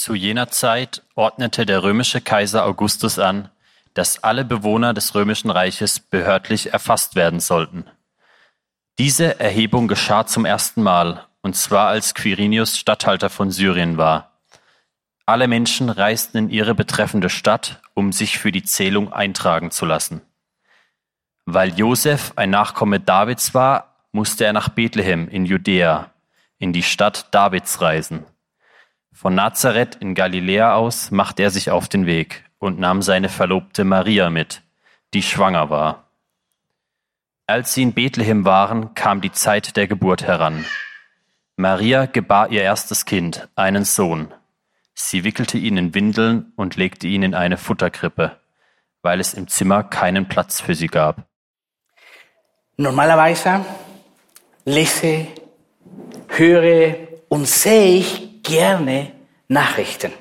Zu jener Zeit ordnete der römische Kaiser Augustus an, dass alle Bewohner des römischen Reiches behördlich erfasst werden sollten. Diese Erhebung geschah zum ersten Mal, und zwar als Quirinius Statthalter von Syrien war. Alle Menschen reisten in ihre betreffende Stadt, um sich für die Zählung eintragen zu lassen. Weil Josef ein Nachkomme Davids war, musste er nach Bethlehem in Judäa, in die Stadt Davids reisen. Von Nazareth in Galiläa aus machte er sich auf den Weg und nahm seine Verlobte Maria mit, die schwanger war. Als sie in Bethlehem waren, kam die Zeit der Geburt heran. Maria gebar ihr erstes Kind, einen Sohn. Sie wickelte ihn in Windeln und legte ihn in eine Futterkrippe, weil es im Zimmer keinen Platz für sie gab. Normalerweise lese, höre und sehe ich gerne Nachrichten.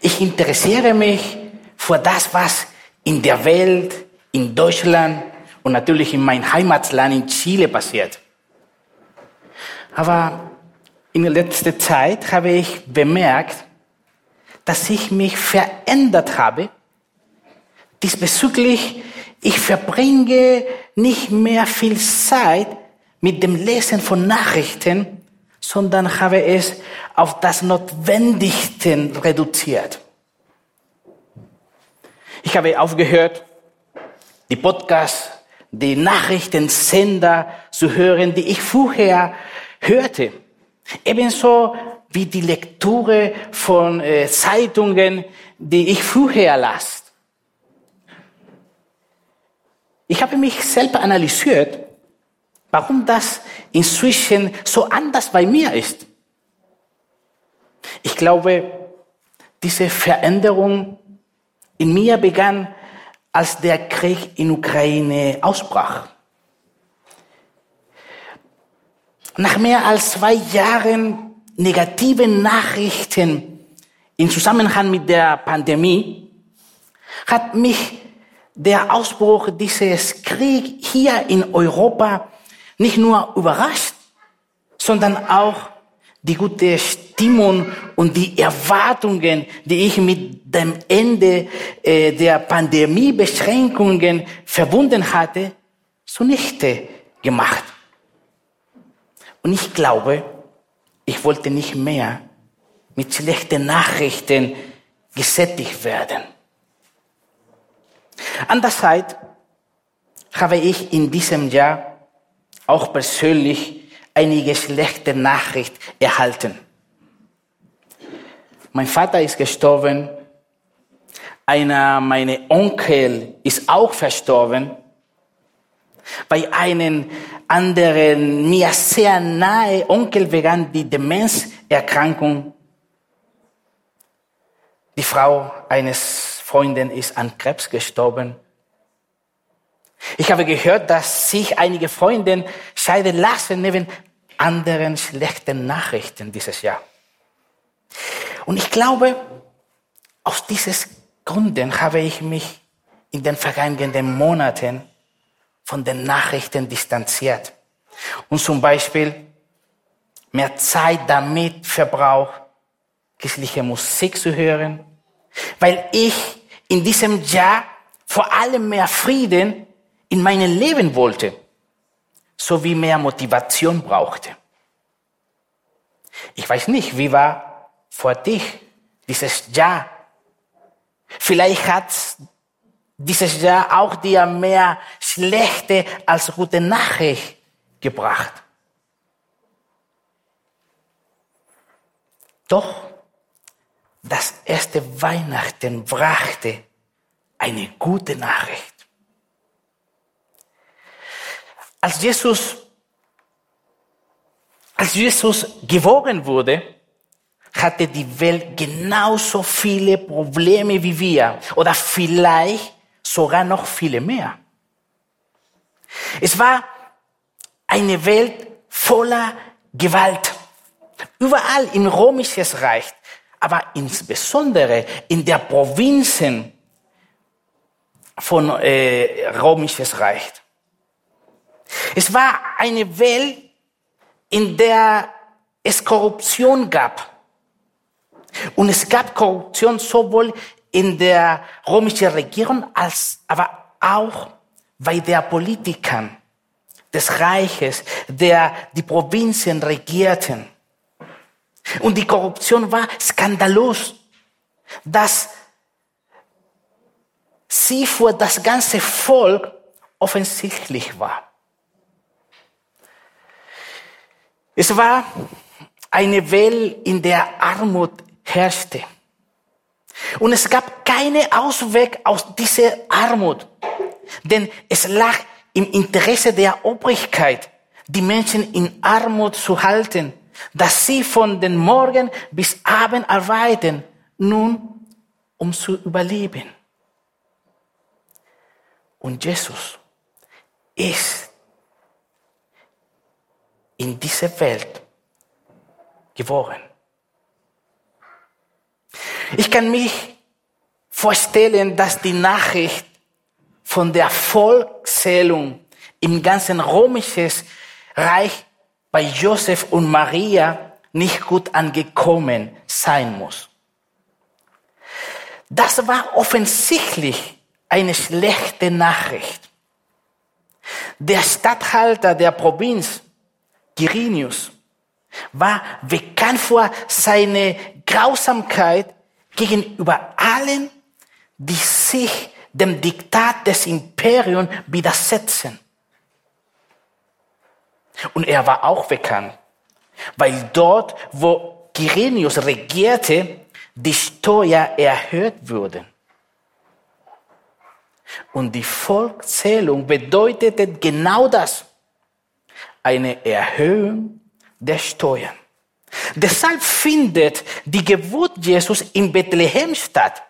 Ich interessiere mich für das, was in der Welt, in Deutschland und natürlich in meinem Heimatland in Chile passiert. Aber in letzter Zeit habe ich bemerkt, dass ich mich verändert habe. Diesbezüglich, ich verbringe nicht mehr viel Zeit mit dem Lesen von Nachrichten, sondern habe es auf das Notwendigste reduziert. Ich habe aufgehört, die Podcasts, die Nachrichtensender zu hören, die ich vorher hörte. Ebenso wie die Lektüre von äh, Zeitungen, die ich vorher las. Ich habe mich selber analysiert, warum das inzwischen so anders bei mir ist. Ich glaube, diese Veränderung in mir begann, als der Krieg in Ukraine ausbrach. Nach mehr als zwei Jahren negativen Nachrichten im Zusammenhang mit der Pandemie hat mich der Ausbruch dieses Kriegs hier in Europa nicht nur überrascht, sondern auch die gute Stimmung und die Erwartungen, die ich mit dem Ende äh, der Pandemiebeschränkungen verbunden hatte, zunichte gemacht. Und ich glaube, ich wollte nicht mehr mit schlechten Nachrichten gesättigt werden. Andererseits habe ich in diesem Jahr auch persönlich einige schlechte Nachricht erhalten. Mein Vater ist gestorben, einer meiner Onkel ist auch verstorben. Bei einem anderen mir sehr nahe Onkel begann die Demenzerkrankung. Die Frau eines Freundes ist an Krebs gestorben. Ich habe gehört, dass sich einige Freunde scheiden lassen neben anderen schlechten Nachrichten dieses Jahr. Und ich glaube, aus diesen Gründen habe ich mich in den vergangenen Monaten von den Nachrichten distanziert und zum Beispiel mehr Zeit damit verbraucht, christliche Musik zu hören, weil ich in diesem Jahr vor allem mehr Frieden in meinem Leben wollte, sowie mehr Motivation brauchte. Ich weiß nicht, wie war vor dich dieses Jahr? Vielleicht hat dieses Jahr auch dir mehr schlechte als gute Nachricht gebracht. Doch das erste Weihnachten brachte eine gute Nachricht. Als Jesus, als Jesus geboren wurde, hatte die Welt genauso viele Probleme wie wir oder vielleicht sogar noch viele mehr. Es war eine Welt voller Gewalt. Überall im römischen Reich, aber insbesondere in der Provinzen von äh, römisches Reich. Es war eine Welt, in der es Korruption gab. Und es gab Korruption sowohl in der römischen Regierung als aber auch bei der Politikern des Reiches, der die Provinzen regierten. Und die Korruption war skandalös, dass sie für das ganze Volk offensichtlich war. Es war eine Welt, in der Armut herrschte. Und es gab keinen Ausweg aus dieser Armut, denn es lag im Interesse der Obrigkeit, die Menschen in Armut zu halten, dass sie von den Morgen bis Abend arbeiten, nun um zu überleben. Und Jesus ist in diese Welt geboren. Ich kann mich vorstellen, dass die Nachricht von der Volkszählung im ganzen römischen Reich bei Josef und Maria nicht gut angekommen sein muss. Das war offensichtlich eine schlechte Nachricht. Der Statthalter der Provinz, Quirinius, war bekannt vor seiner Grausamkeit gegenüber allen, die sich dem Diktat des Imperiums widersetzen. Und er war auch bekannt, weil dort, wo Quirinius regierte, die Steuer erhöht wurde. Und die Volkszählung bedeutete genau das, eine Erhöhung der Steuern. Deshalb findet die Geburt Jesus in Bethlehem statt.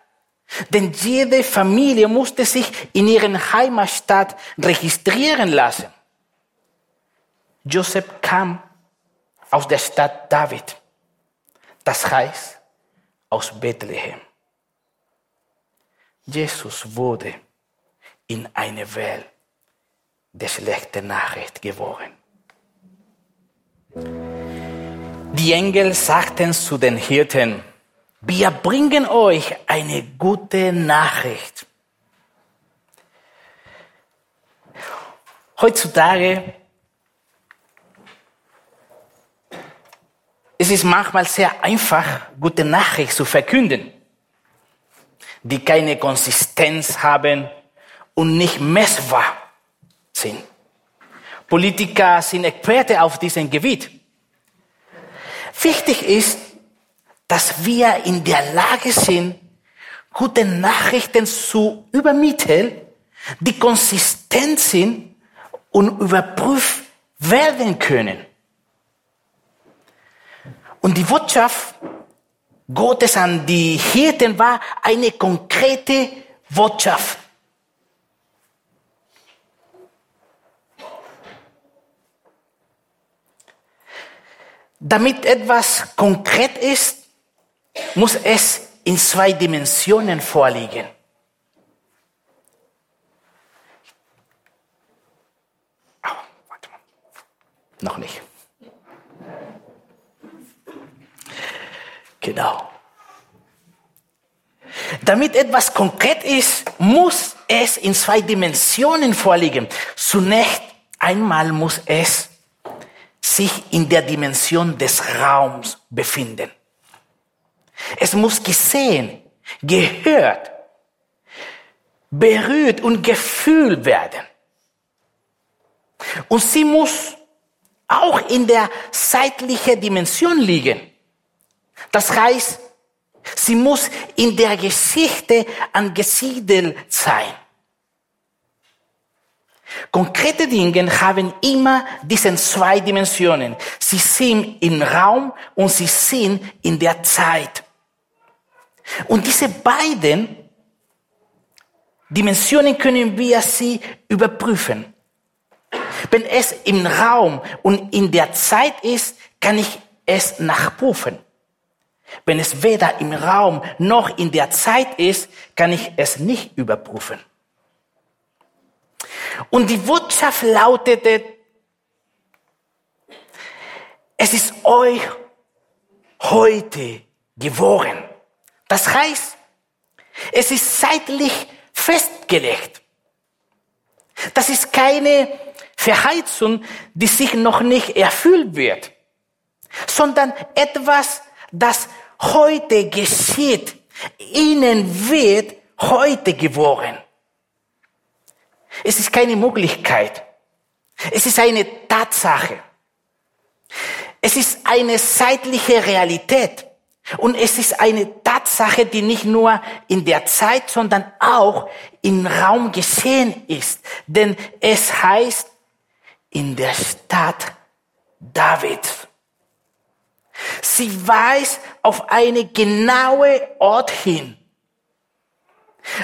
Denn jede Familie musste sich in ihren Heimatstadt registrieren lassen. Joseph kam aus der Stadt David. Das heißt, aus Bethlehem. Jesus wurde in eine Welt der schlechten Nachricht geboren. Die Engel sagten zu den Hirten, wir bringen euch eine gute Nachricht. Heutzutage es ist manchmal sehr einfach, gute Nachricht zu verkünden, die keine Konsistenz haben und nicht messbar sind. Politiker sind Experte auf diesem Gebiet. Wichtig ist, dass wir in der Lage sind, gute Nachrichten zu übermitteln, die konsistent sind und überprüft werden können. Und die Botschaft Gottes an die Hirten war eine konkrete Botschaft. Damit etwas konkret ist, muss es in zwei Dimensionen vorliegen. Oh, warte mal. Noch nicht. Genau. Damit etwas konkret ist, muss es in zwei Dimensionen vorliegen. Zunächst einmal muss es sich in der Dimension des Raums befinden. Es muss gesehen, gehört, berührt und gefühlt werden. Und sie muss auch in der zeitlichen Dimension liegen. Das heißt, sie muss in der Geschichte angesiedelt sein. Konkrete Dinge haben immer diese zwei Dimensionen. Sie sind im Raum und sie sind in der Zeit. Und diese beiden Dimensionen können wir sie überprüfen. Wenn es im Raum und in der Zeit ist, kann ich es nachprüfen. Wenn es weder im Raum noch in der Zeit ist, kann ich es nicht überprüfen. Und die Botschaft lautete, es ist euch heute geboren. Das heißt, es ist zeitlich festgelegt. Das ist keine Verheizung, die sich noch nicht erfüllt wird, sondern etwas, das heute geschieht. Ihnen wird heute geboren. Es ist keine Möglichkeit. Es ist eine Tatsache. Es ist eine zeitliche Realität. Und es ist eine Tatsache, die nicht nur in der Zeit, sondern auch im Raum geschehen ist. Denn es heißt, in der Stadt Davids. Sie weist auf eine genaue Ort hin.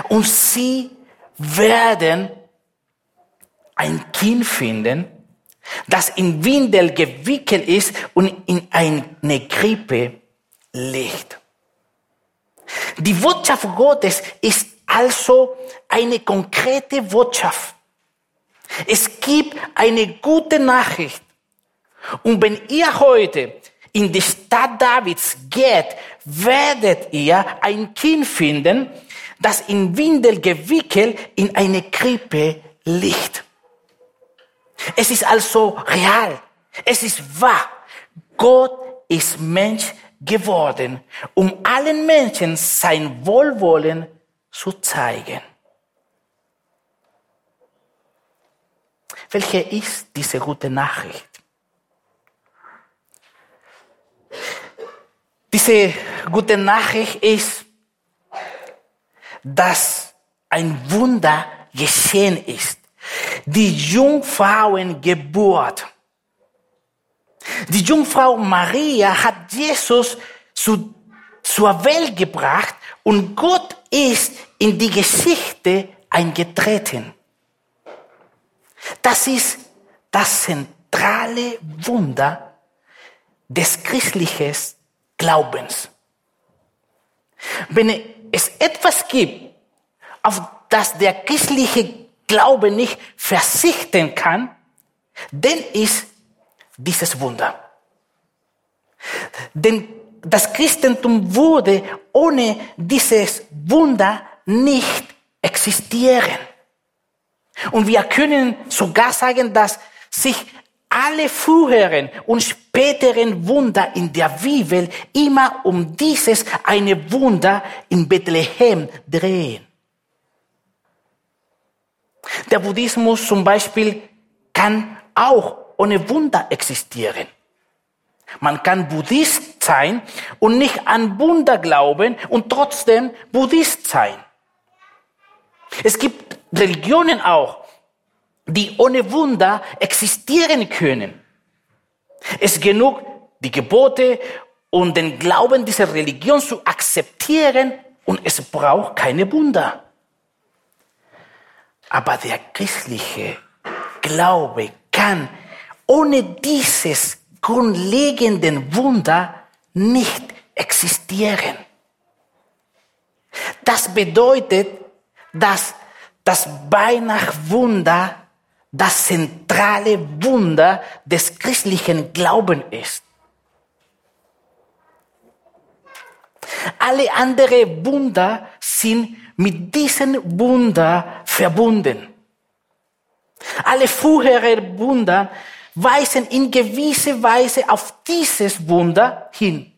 Und sie werden ein Kind finden, das in Windel gewickelt ist und in eine Krippe liegt. Die Botschaft Gottes ist also eine konkrete Botschaft. Es gibt eine gute Nachricht. Und wenn ihr heute in die Stadt Davids geht, werdet ihr ein Kind finden, das in Windel gewickelt in eine Krippe liegt. Es ist also real. Es ist wahr. Gott ist Mensch geworden, um allen Menschen sein Wohlwollen zu zeigen. Welche ist diese gute Nachricht? Diese gute Nachricht ist, dass ein Wunder geschehen ist. Die Jungfrauengeburt. Die Jungfrau Maria hat Jesus zu, zur Welt gebracht und Gott ist in die Geschichte eingetreten. Das ist das zentrale Wunder des christlichen Glaubens. Wenn es etwas gibt, auf das der christliche Glaube nicht verzichten kann, dann ist dieses Wunder. Denn das Christentum würde ohne dieses Wunder nicht existieren. Und wir können sogar sagen, dass sich alle früheren und späteren Wunder in der Bibel immer um dieses eine Wunder in Bethlehem drehen. Der Buddhismus zum Beispiel kann auch ohne Wunder existieren. Man kann Buddhist sein und nicht an Wunder glauben und trotzdem Buddhist sein. Es gibt Religionen auch, die ohne Wunder existieren können. Es genug, die Gebote und den Glauben dieser Religion zu akzeptieren und es braucht keine Wunder. Aber der christliche Glaube kann ohne dieses grundlegenden Wunder nicht existieren. Das bedeutet, dass das Weihnachtswunder das zentrale Wunder des christlichen Glaubens ist. Alle anderen Wunder sind mit diesem Wunder verbunden. Alle früheren Wunder weisen in gewisser Weise auf dieses Wunder hin.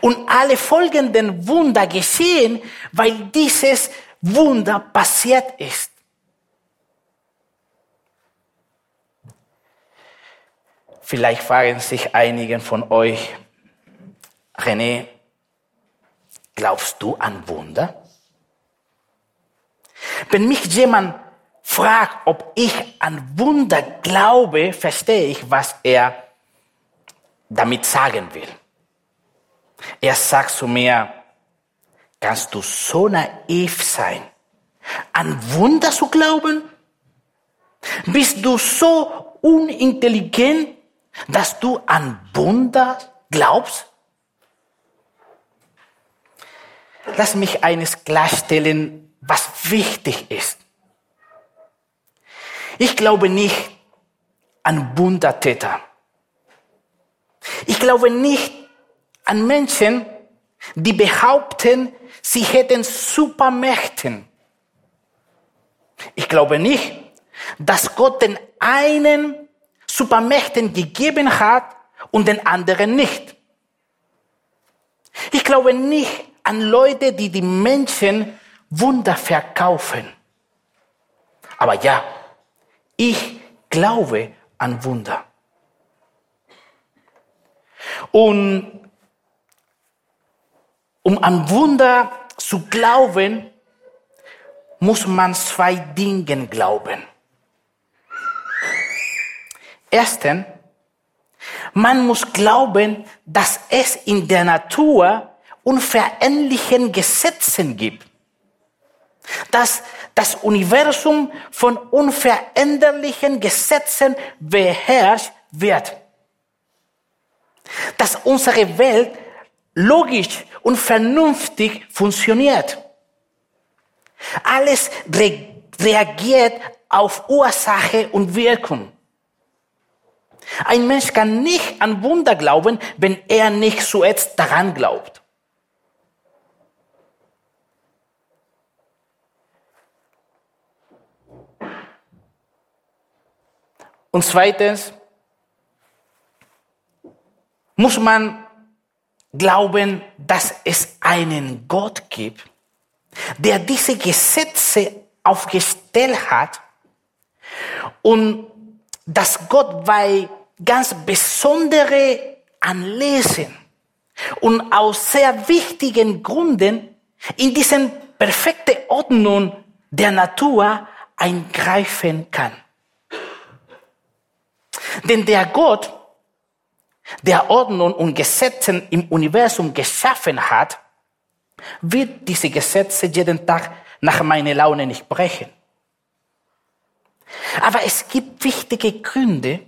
Und alle folgenden Wunder geschehen, weil dieses Wunder passiert ist. Vielleicht fragen sich einige von euch, René, glaubst du an Wunder? Wenn mich jemand fragt, ob ich an Wunder glaube, verstehe ich, was er damit sagen will. Er sagt zu mir, kannst du so naiv sein, an Wunder zu glauben? Bist du so unintelligent, dass du an Wunder glaubst? Lass mich eines klarstellen, was wichtig ist. Ich glaube nicht an Wundertäter. Ich glaube nicht an Menschen, die behaupten, sie hätten Supermächten. Ich glaube nicht, dass Gott den einen Supermächten gegeben hat und den anderen nicht. Ich glaube nicht an Leute, die die Menschen Wunder verkaufen. Aber ja, ich glaube an Wunder. Und um an Wunder zu glauben, muss man zwei Dinge glauben. Erstens, man muss glauben, dass es in der Natur unveränderlichen Gesetzen gibt. Dass das Universum von unveränderlichen Gesetzen beherrscht wird. Dass unsere Welt logisch und vernünftig funktioniert. Alles re reagiert auf Ursache und Wirkung. Ein Mensch kann nicht an Wunder glauben, wenn er nicht zuerst daran glaubt. Und zweitens muss man glauben, dass es einen Gott gibt, der diese Gesetze aufgestellt hat und dass Gott bei ganz besondere Anlässen und aus sehr wichtigen Gründen in diesen perfekte Ordnung der Natur eingreifen kann. Denn der Gott, der Ordnung und Gesetzen im Universum geschaffen hat, wird diese Gesetze jeden Tag nach meiner Laune nicht brechen. Aber es gibt wichtige Gründe,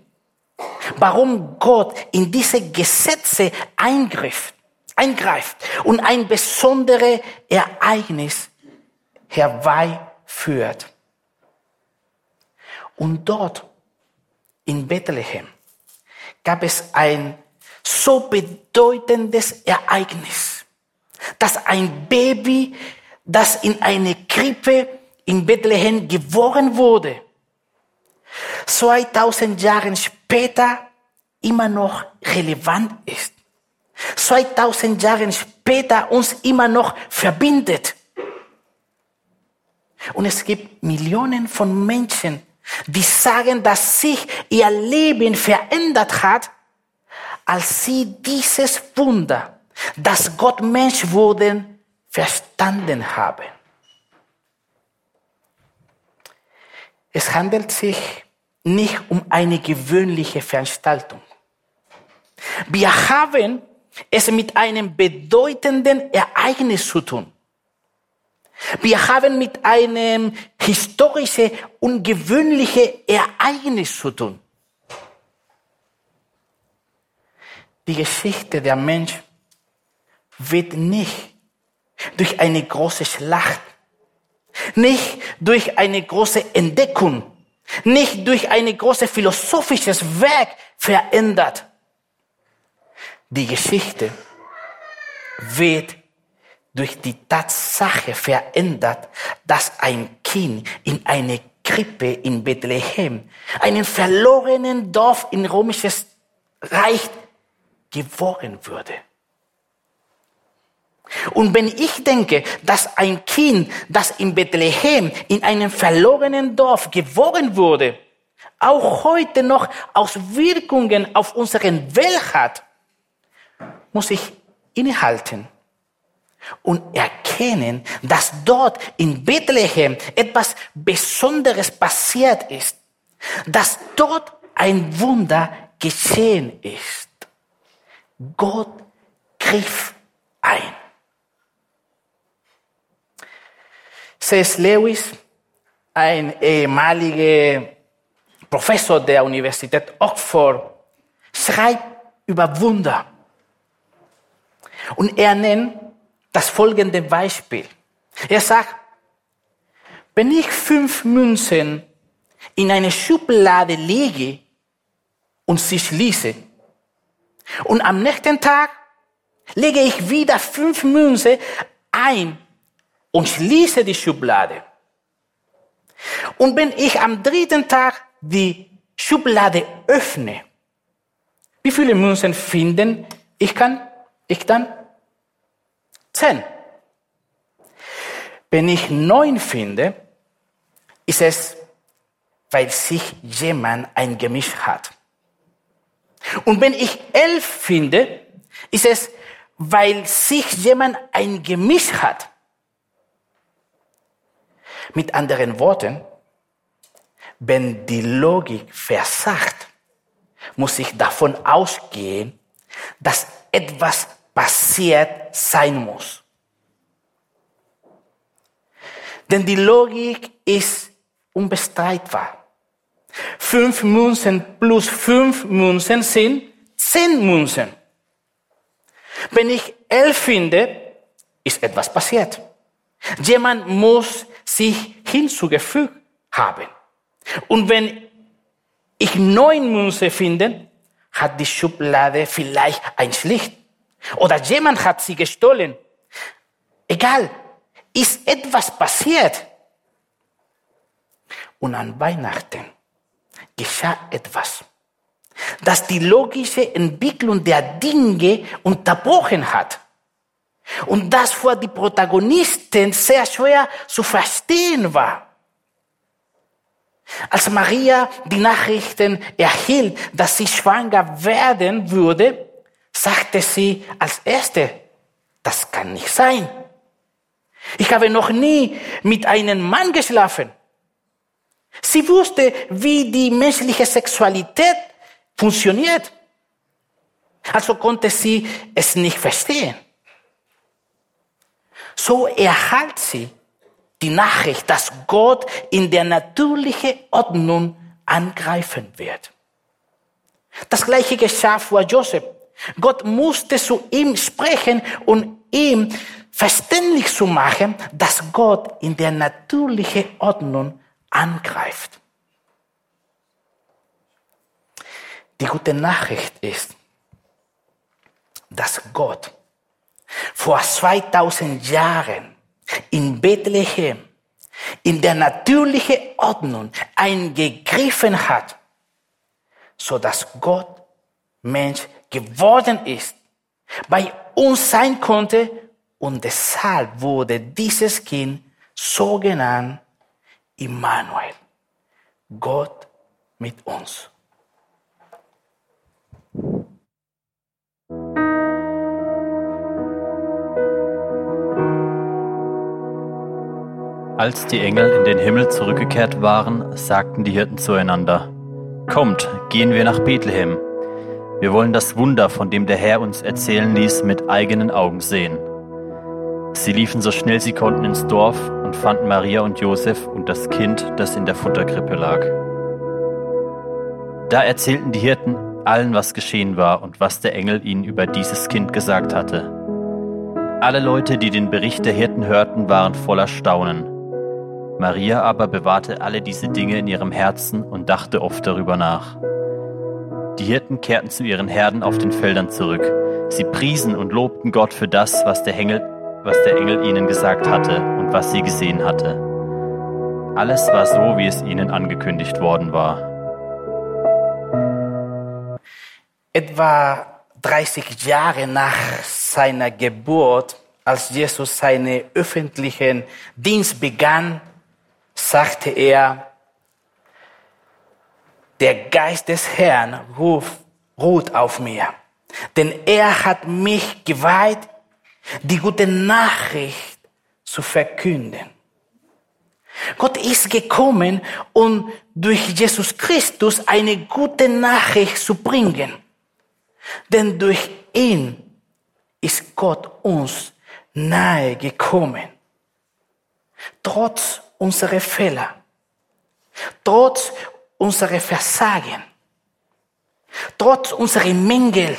warum Gott in diese Gesetze eingreift, eingreift und ein besonderes Ereignis herbeiführt. Und dort in Bethlehem gab es ein so bedeutendes Ereignis, dass ein Baby, das in eine Krippe in Bethlehem geboren wurde, 2000 Jahre später immer noch relevant ist. 2000 Jahre später uns immer noch verbindet. Und es gibt Millionen von Menschen, die sagen, dass sich ihr Leben verändert hat, als sie dieses Wunder, dass Gott Mensch wurde, verstanden haben. Es handelt sich nicht um eine gewöhnliche Veranstaltung. Wir haben es mit einem bedeutenden Ereignis zu tun. Wir haben mit einem historischen, ungewöhnlichen Ereignis zu tun. Die Geschichte der Mensch wird nicht durch eine große Schlacht, nicht durch eine große Entdeckung, nicht durch ein großes philosophisches Werk verändert. Die Geschichte wird durch die Tatsache verändert, dass ein Kind in eine Krippe in Bethlehem, einem verlorenen Dorf in römisches Reich, geboren würde. Und wenn ich denke, dass ein Kind, das in Bethlehem in einem verlorenen Dorf geboren wurde, auch heute noch Auswirkungen auf unseren Welt hat, muss ich innehalten und erkennen, dass dort in Bethlehem etwas Besonderes passiert ist, dass dort ein Wunder geschehen ist. Gott griff ein. C.S. Lewis, ein ehemaliger Professor der Universität Oxford, schreibt über Wunder. Und er nennt das folgende Beispiel. Er sagt, wenn ich fünf Münzen in eine Schublade lege und sie schließe und am nächsten Tag lege ich wieder fünf Münze ein und schließe die Schublade. Und wenn ich am dritten Tag die Schublade öffne, wie viele Münzen finden ich kann? Ich dann? Zehn. Wenn ich neun finde, ist es, weil sich jemand ein Gemisch hat. Und wenn ich elf finde, ist es, weil sich jemand ein Gemisch hat. Mit anderen Worten, wenn die Logik versagt, muss ich davon ausgehen, dass etwas passiert sein muss. Denn die Logik ist unbestreitbar. Fünf Münzen plus fünf Münzen sind zehn Münzen. Wenn ich elf finde, ist etwas passiert. Jemand muss sich hinzugefügt haben. Und wenn ich neun Münzen finde, hat die Schublade vielleicht ein Schlicht. Oder jemand hat sie gestohlen. Egal, ist etwas passiert. Und an Weihnachten geschah etwas, das die logische Entwicklung der Dinge unterbrochen hat. Und das für die Protagonisten sehr schwer zu verstehen war. Als Maria die Nachrichten erhielt, dass sie schwanger werden würde, sagte sie als Erste, das kann nicht sein. Ich habe noch nie mit einem Mann geschlafen. Sie wusste, wie die menschliche Sexualität funktioniert. Also konnte sie es nicht verstehen. So erhalt sie die Nachricht, dass Gott in der natürlichen Ordnung angreifen wird. Das gleiche geschah vor Joseph. Gott musste zu ihm sprechen und ihm verständlich zu machen, dass Gott in der natürlichen Ordnung angreift. Die gute Nachricht ist, dass Gott vor 2000 Jahren in Bethlehem in der natürlichen Ordnung eingegriffen hat, so dass Gott Mensch geworden ist, bei uns sein konnte und deshalb wurde dieses Kind so genannt Immanuel, Gott mit uns. Als die Engel in den Himmel zurückgekehrt waren, sagten die Hirten zueinander, Kommt, gehen wir nach Bethlehem. Wir wollen das Wunder, von dem der Herr uns erzählen ließ, mit eigenen Augen sehen. Sie liefen so schnell sie konnten ins Dorf und fanden Maria und Josef und das Kind, das in der Futterkrippe lag. Da erzählten die Hirten allen, was geschehen war und was der Engel ihnen über dieses Kind gesagt hatte. Alle Leute, die den Bericht der Hirten hörten, waren voller Staunen. Maria aber bewahrte alle diese Dinge in ihrem Herzen und dachte oft darüber nach. Die Hirten kehrten zu ihren Herden auf den Feldern zurück. Sie priesen und lobten Gott für das, was der Engel, was der Engel ihnen gesagt hatte und was sie gesehen hatte. Alles war so, wie es ihnen angekündigt worden war. Etwa 30 Jahre nach seiner Geburt, als Jesus seinen öffentlichen Dienst begann, sagte er, der Geist des Herrn ruht auf mir, denn er hat mich geweiht, die gute Nachricht zu verkünden. Gott ist gekommen, um durch Jesus Christus eine gute Nachricht zu bringen. Denn durch ihn ist Gott uns nahe gekommen. Trotz unserer Fehler, trotz unserer Versagen, trotz unserer Mängel,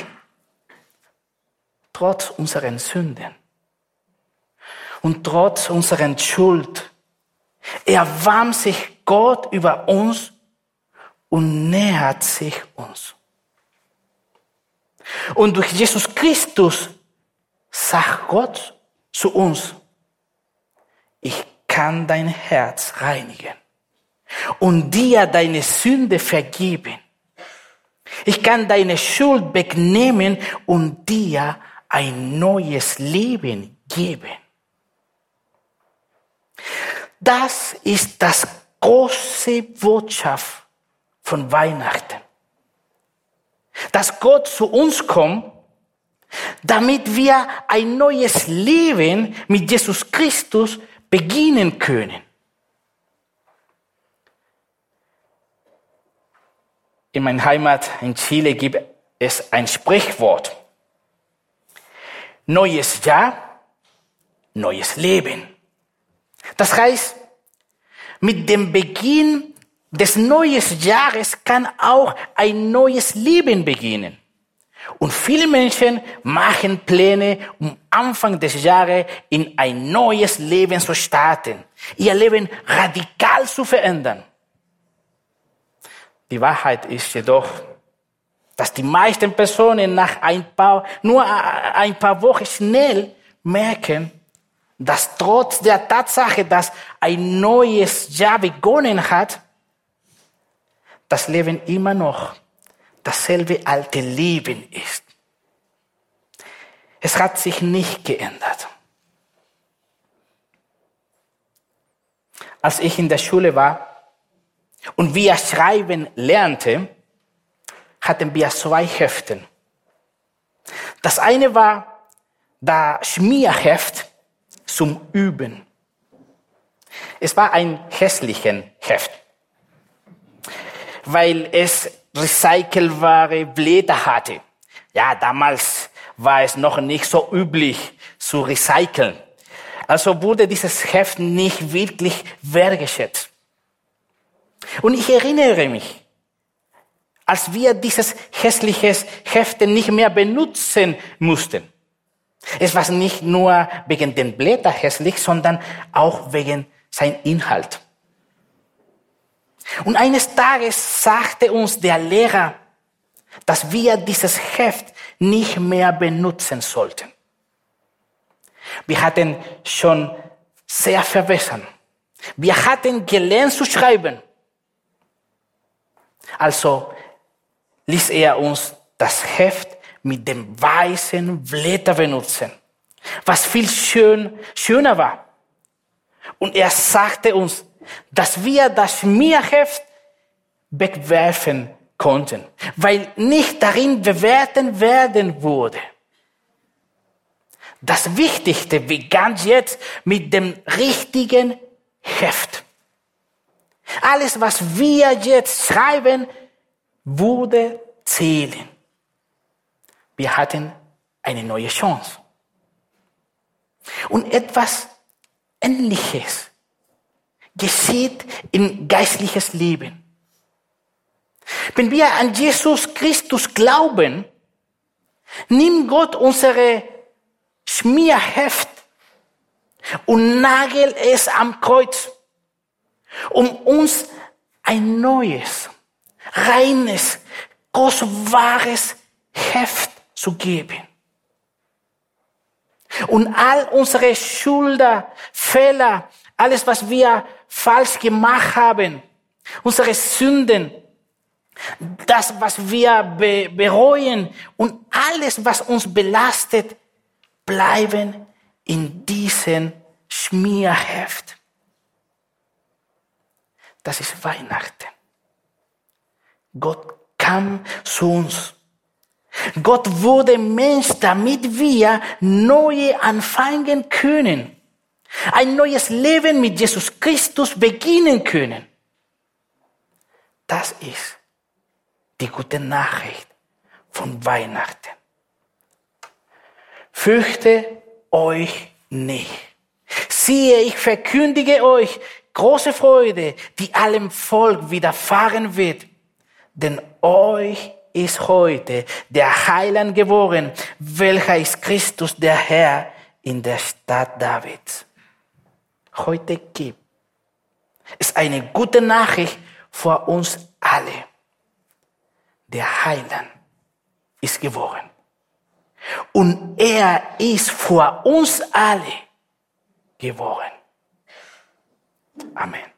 trotz unseren Sünden und trotz unserer Schuld erwarmt sich Gott über uns und nähert sich uns. Und durch Jesus Christus sagt Gott zu uns, ich kann dein Herz reinigen und dir deine Sünde vergeben. Ich kann deine Schuld wegnehmen und dir ein neues Leben geben. Das ist das große Botschaft von Weihnachten. Dass Gott zu uns kommt, damit wir ein neues Leben mit Jesus Christus beginnen können. In meiner Heimat in Chile gibt es ein Sprichwort. Neues Jahr, neues Leben. Das heißt, mit dem Beginn des neuen Jahres kann auch ein neues Leben beginnen. Und viele Menschen machen Pläne, um Anfang des Jahres in ein neues Leben zu starten, ihr Leben radikal zu verändern. Die Wahrheit ist jedoch, dass die meisten Personen nach ein paar, nur ein paar Wochen schnell merken, dass trotz der Tatsache, dass ein neues Jahr begonnen hat, das Leben immer noch dasselbe alte Leben ist. Es hat sich nicht geändert. Als ich in der Schule war, und wir schreiben lernte, hatten wir zwei Heften. Das eine war das Schmierheft zum Üben. Es war ein hässliches Heft, weil es recycelbare Blätter hatte. Ja, damals war es noch nicht so üblich zu recyceln. Also wurde dieses Heft nicht wirklich wertgeschätzt. Und ich erinnere mich, als wir dieses hässliche Hefte nicht mehr benutzen mussten. Es war nicht nur wegen den Blättern hässlich, sondern auch wegen sein Inhalt. Und eines Tages sagte uns der Lehrer, dass wir dieses Heft nicht mehr benutzen sollten. Wir hatten schon sehr verbessert. Wir hatten gelernt zu schreiben. Also ließ er uns das Heft mit dem weißen Blätter benutzen, was viel schön, schöner war. Und er sagte uns, dass wir das Schmierheft wegwerfen konnten, weil nicht darin bewerten werden wurde. Das Wichtigste begann jetzt mit dem richtigen Heft. Alles, was wir jetzt schreiben, würde zählen. Wir hatten eine neue Chance. Und etwas Ähnliches geschieht im geistliches Leben. Wenn wir an Jesus Christus glauben, nimmt Gott unsere Schmierheft und nagelt es am Kreuz um uns ein neues, reines, kostbares Heft zu geben. Und all unsere Schulter, Fehler, alles, was wir falsch gemacht haben, unsere Sünden, das, was wir be bereuen und alles, was uns belastet, bleiben in diesem Schmierheft. Das ist Weihnachten. Gott kam zu uns. Gott wurde Mensch, damit wir neue anfangen können. Ein neues Leben mit Jesus Christus beginnen können. Das ist die gute Nachricht von Weihnachten. Fürchte euch nicht. Siehe, ich verkündige euch große Freude, die allem Volk widerfahren wird. Denn euch ist heute der Heiland geboren, welcher ist Christus der Herr in der Stadt Davids. Heute gibt es eine gute Nachricht für uns alle. Der Heiland ist geboren. Und er ist vor uns alle geworden. Amém.